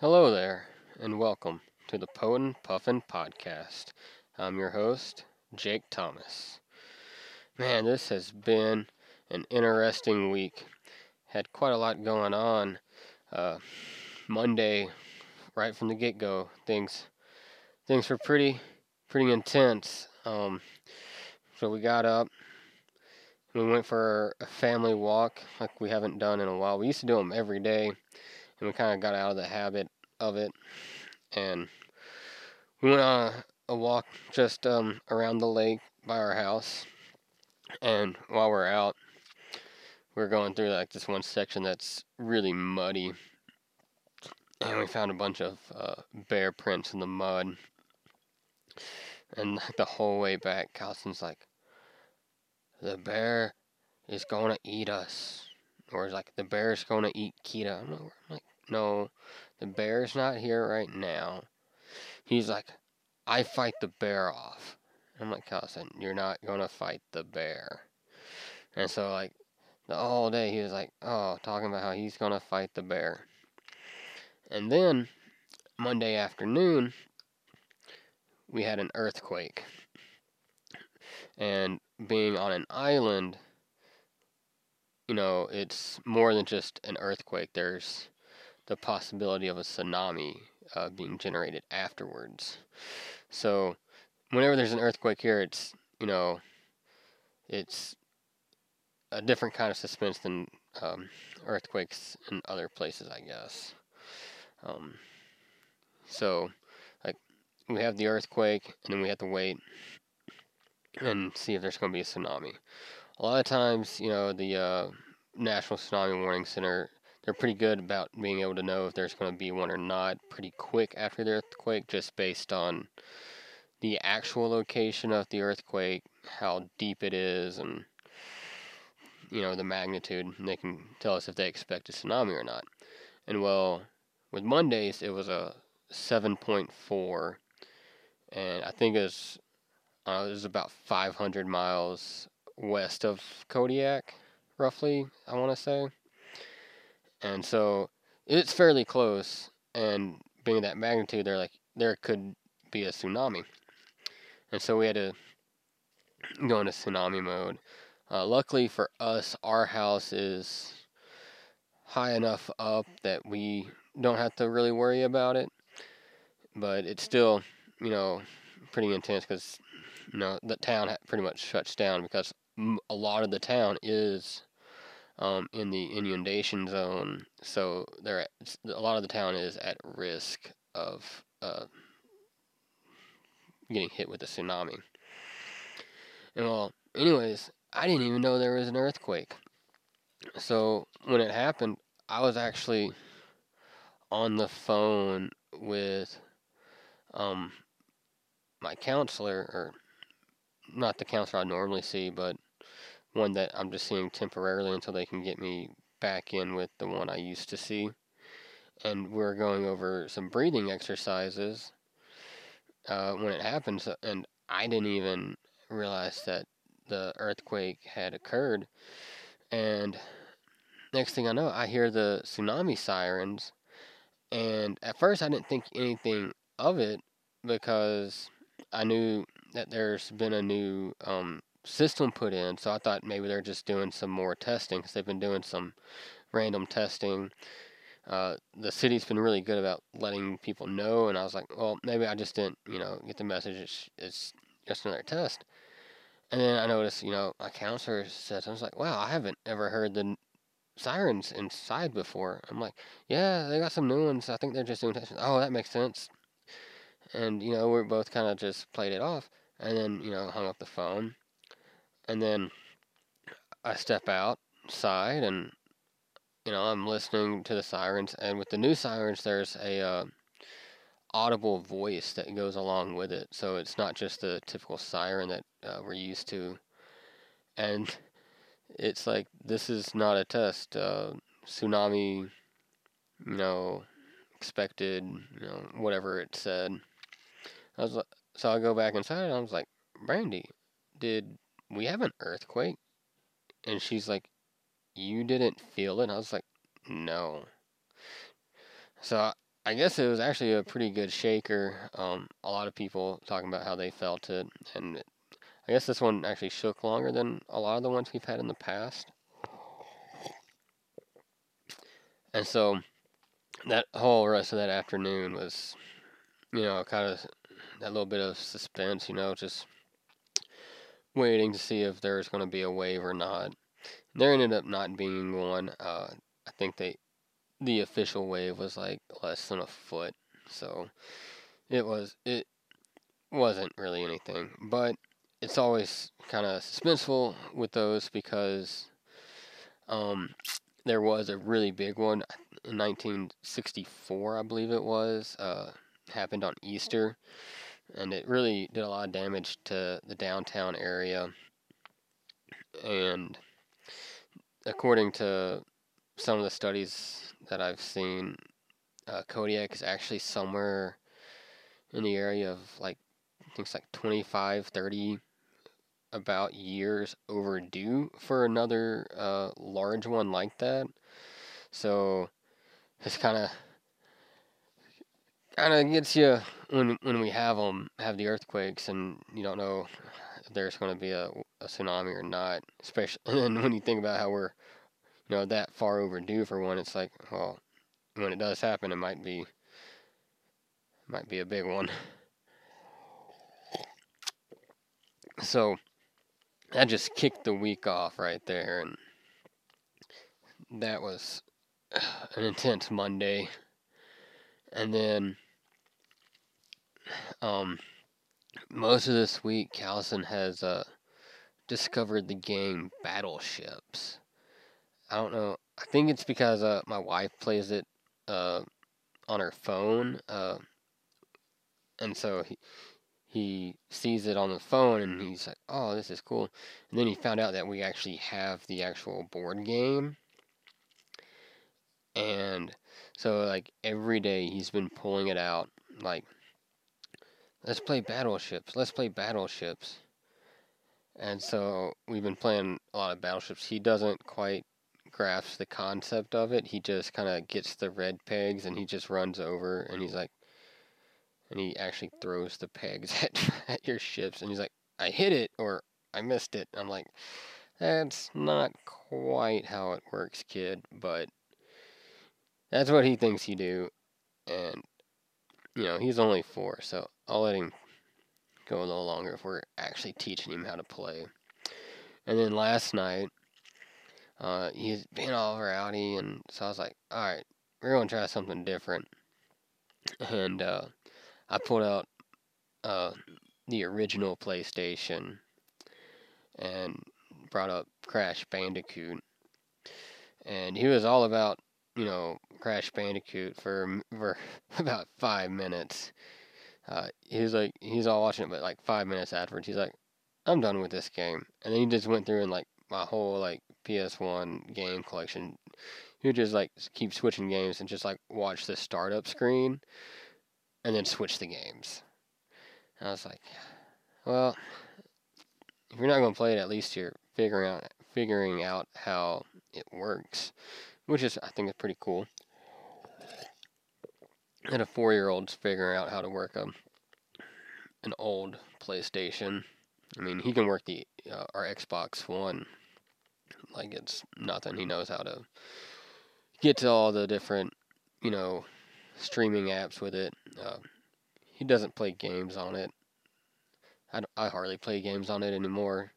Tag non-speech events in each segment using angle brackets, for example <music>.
Hello there, and welcome to the Potent Puffin Podcast. I'm your host, Jake Thomas. Man, this has been an interesting week. Had quite a lot going on. Uh, Monday, right from the get-go, things things were pretty pretty intense. Um, so we got up, we went for a family walk like we haven't done in a while. We used to do them every day, and we kind of got out of the habit of it. And we went on a, a walk just um, around the lake by our house. And while we're out, we're going through like this one section that's really muddy. And we found a bunch of uh, bear prints in the mud. And like, the whole way back, Kalsin's like, the bear is gonna eat us. Or it's like, the bear's gonna eat Kita. I'm like, no, the bear's not here right now. He's like, I fight the bear off. I'm like, Kalsin, you're not gonna fight the bear. And so like the whole day he was like, oh, talking about how he's gonna fight the bear. And then Monday afternoon, we had an earthquake. And being on an island, you know, it's more than just an earthquake. There's the possibility of a tsunami uh, being generated afterwards. So, whenever there's an earthquake here, it's, you know, it's a different kind of suspense than um, earthquakes in other places, I guess. Um, so, like, we have the earthquake, and then we have to wait and see if there's going to be a tsunami. A lot of times, you know, the uh, National Tsunami Warning Center, they're pretty good about being able to know if there's going to be one or not pretty quick after the earthquake, just based on the actual location of the earthquake, how deep it is, and you know the magnitude. And they can tell us if they expect a tsunami or not. And well, with Mondays, it was a 7.4, and I think it was uh, it was about 500 miles west of Kodiak, roughly. I want to say, and so it's fairly close. And being that magnitude, they're like there could be a tsunami, and so we had to go into tsunami mode. Uh, luckily for us, our house is high enough up that we don't have to really worry about it. But it's still, you know, pretty intense because, you know, the town pretty much shuts down because a lot of the town is um, in the inundation zone. So there, a lot of the town is at risk of uh, getting hit with a tsunami. And well, anyways, I didn't even know there was an earthquake. So when it happened, I was actually on the phone with um, my counselor, or not the counselor I normally see, but one that I'm just seeing temporarily until they can get me back in with the one I used to see. And we're going over some breathing exercises uh, when it happens, and I didn't even realize that the earthquake had occurred. And next thing I know, I hear the tsunami sirens. And at first, I didn't think anything of it because I knew that there's been a new um, system put in. So I thought maybe they're just doing some more testing because they've been doing some random testing. Uh, the city's been really good about letting people know, and I was like, well, maybe I just didn't, you know, get the message. It's, it's just another test. And then I noticed, you know, my counselor said, I was like, wow, I haven't ever heard the sirens inside before. I'm like, yeah, they got some new ones. I think they're just doing testing. Oh, that makes sense. And, you know, we both kind of just played it off and then, you know, hung up the phone. And then I step outside and, you know, I'm listening to the sirens. And with the new sirens, there's a, uh, audible voice that goes along with it. So it's not just the typical siren that uh, we're used to. And it's like, this is not a test. Uh, tsunami, you know, expected, you know, whatever it said. I was like, so I go back inside and I was like, Brandy, did we have an earthquake? And she's like, you didn't feel it? I was like, no. So I, I guess it was actually a pretty good shaker. Um, a lot of people talking about how they felt it, and I guess this one actually shook longer than a lot of the ones we've had in the past. And so that whole rest of that afternoon was, you know, kind of that little bit of suspense, you know, just waiting to see if there's going to be a wave or not. There ended up not being one. Uh, I think they the official wave was like less than a foot, so it was it wasn't really anything. But it's always kind of suspenseful with those because um, there was a really big one in 1964, I believe it was. Uh, happened on Easter, and it really did a lot of damage to the downtown area. And according to some of the studies that I've seen, uh, Kodiak is actually somewhere in the area of like, it's like 25, 30 about years overdue for another uh, large one like that. So it's kind of kind of gets you when when we have them have the earthquakes and you don't know if there's going to be a, a tsunami or not. Especially <laughs> and when you think about how we're you know that far overdue for one, it's like well when it does happen, it might be might be a big one. So that just kicked the week off right there, and that was an intense Monday. And then, um, most of this week, Kalsin has uh, discovered the game Battleships. I don't know. I think it's because uh, my wife plays it uh, on her phone, uh, and so he he sees it on the phone and he's like, "Oh, this is cool." And then he found out that we actually have the actual board game. And so like every day he's been pulling it out like let's play battleships. Let's play battleships. And so we've been playing a lot of battleships. He doesn't quite grasp the concept of it. He just kind of gets the red pegs and he just runs over and he's like, and he actually throws the pegs <laughs> at, at your ships and he's like i hit it or i missed it i'm like that's not quite how it works kid but that's what he thinks you do and you know he's only four so i'll let him go a little longer if we're actually teaching him how to play. And then last night uh, he's been all rowdy and so i was like all right we're going to try something different. And uh, I pulled out uh, the original PlayStation and brought up Crash Bandicoot, and he was all about you know Crash Bandicoot for for <laughs> about five minutes. Uh, like he's all watching it, but like five minutes afterwards, he's like, "I'm done with this game," and then he just went through and like my whole like PS1 game collection. He would just like keep switching games and just like watch the startup screen and then switch the games. And I was like, well, if you're not going to play it, at least you're figuring out figuring out how it works, which is I think is pretty cool. And a four year old's figuring out how to work a an old PlayStation. I mean, he can work the uh, our Xbox One like it's nothing. He knows how to get to all the different, you know, streaming apps with it. Uh, he doesn't play games on it. I, I hardly play games on it anymore.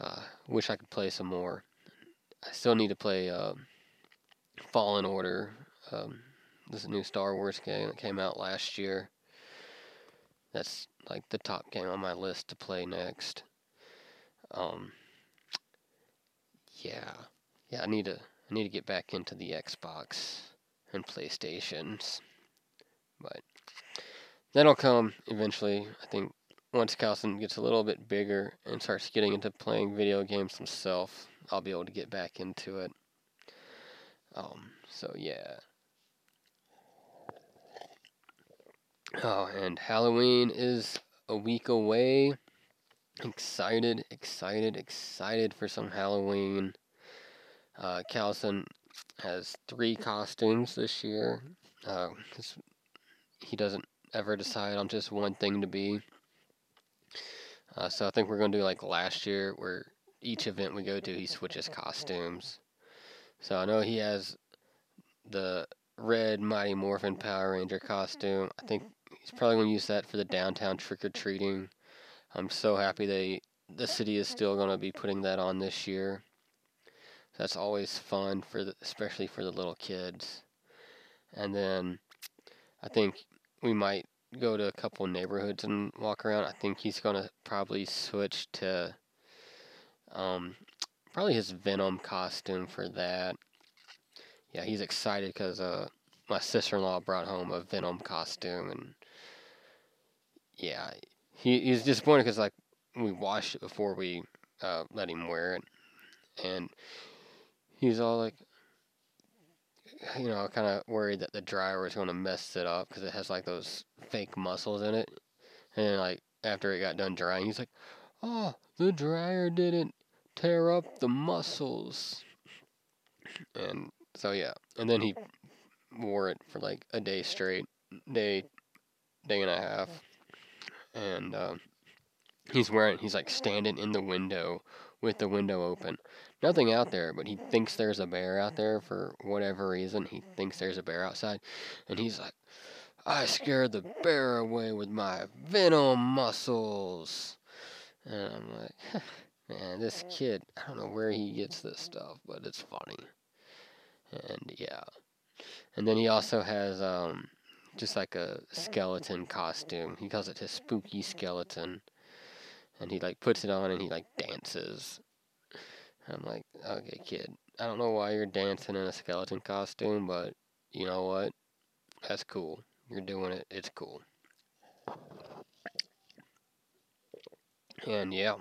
Uh, wish I could play some more. I still need to play uh, Fallen Order. Um, this new Star Wars game that came out last year. That's like the top game on my list to play next. Um, yeah, yeah. I need to I need to get back into the Xbox and PlayStations. But that'll come eventually. I think once Kalsin gets a little bit bigger and starts getting into playing video games himself, I'll be able to get back into it. Um, so yeah. Oh, and Halloween is a week away. Excited, excited, excited for some Halloween. Uh, Kalsin has three costumes this year. Uh, he doesn't ever decide on just one thing to be. Uh, so I think we're going to do like last year, where each event we go to, he switches costumes. So I know he has the red Mighty Morphin Power Ranger costume. I think he's probably going to use that for the downtown trick or treating. I'm so happy they the city is still going to be putting that on this year. That's always fun for the, especially for the little kids. And then I think we might go to a couple neighborhoods and walk around. I think he's going to probably switch to um, probably his Venom costume for that. Yeah, he's excited because uh, my sister-in-law brought home a Venom costume, and yeah, he he was disappointed because like we washed it before we uh, let him wear it, and he was all like, you know, kind of worried that the dryer was going to mess it up because it has like those fake muscles in it, and like after it got done drying, he's like, oh, the dryer didn't tear up the muscles, and so yeah, and then he wore it for like a day straight, day, day and a half, and um, he's wearing, he's like standing in the window with the window open. Nothing out there, but he thinks there's a bear out there for whatever reason. He thinks there's a bear outside, and he's like, I scared the bear away with my venom muscles. And I'm like, <laughs> man, this kid, I don't know where he gets this stuff, but it's funny. And yeah. And then he also has um just like a skeleton costume. He calls it his spooky skeleton. And he like puts it on and he like dances. I'm like, okay, kid. I don't know why you're dancing in a skeleton costume, but you know what? That's cool. You're doing it. It's cool. And yeah.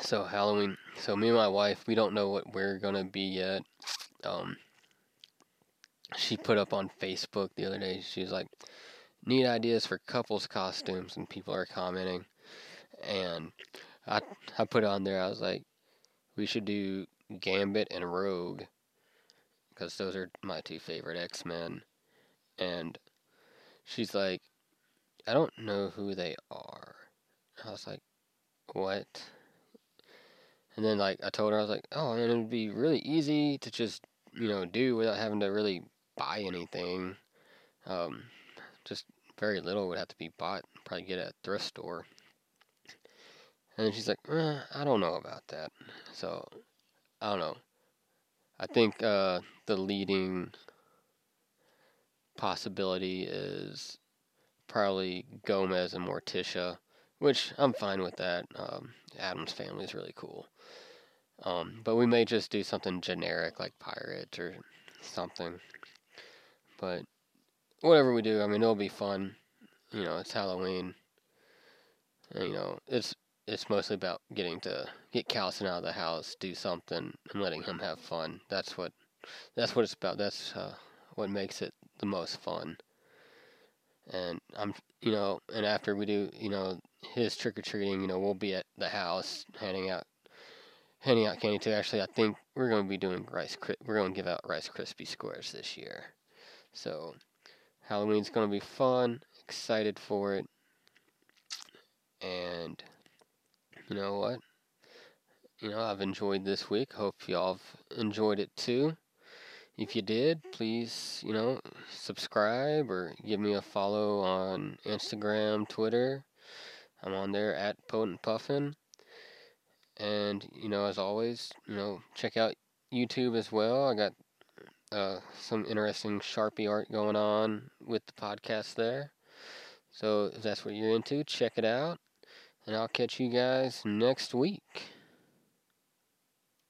So Halloween. So me and my wife, we don't know what we're gonna be yet. Um, she put up on Facebook the other day. She was like, "Need ideas for couples costumes," and people are commenting. And I I put on there. I was like, "We should do Gambit and Rogue, because those are my two favorite X Men." And she's like, "I don't know who they are." I was like, "What?" And then like I told her I was like, oh, and it would be really easy to just you know do without having to really buy anything. Um, just very little would have to be bought. Probably get at a thrift store. And then she's like, eh, I don't know about that. So I don't know. I think uh, the leading possibility is probably Gomez and Morticia, which I'm fine with that. Um, Addams family is really cool. Um, but we may just do something generic like pirate or something. But whatever we do, I mean, it'll be fun. You know, it's Halloween. And, you know, it's it's mostly about getting to get Kalsin out of the house, do something, and letting him have fun. That's what that's what it's about. That's uh, what makes it the most fun. And I'm, you know, and after we do, you know, his trick or treating, you know, we'll be at the house handing out handing out candy too. Actually, I think we're going to be doing rice. We're going to give out Rice Krispie squares this year. So Halloween's going to be fun. Excited for it. And you know what? You know, I've enjoyed this week. Hope y'all have enjoyed it too. If you did, please, you know, subscribe or give me a follow on Instagram, Twitter. I'm on there at Potent Puffin. And, you know, as always, you know, check out YouTube as well. I got uh, some interesting Sharpie art going on with the podcast there. So if that's what you're into, check it out. And I'll catch you guys next week.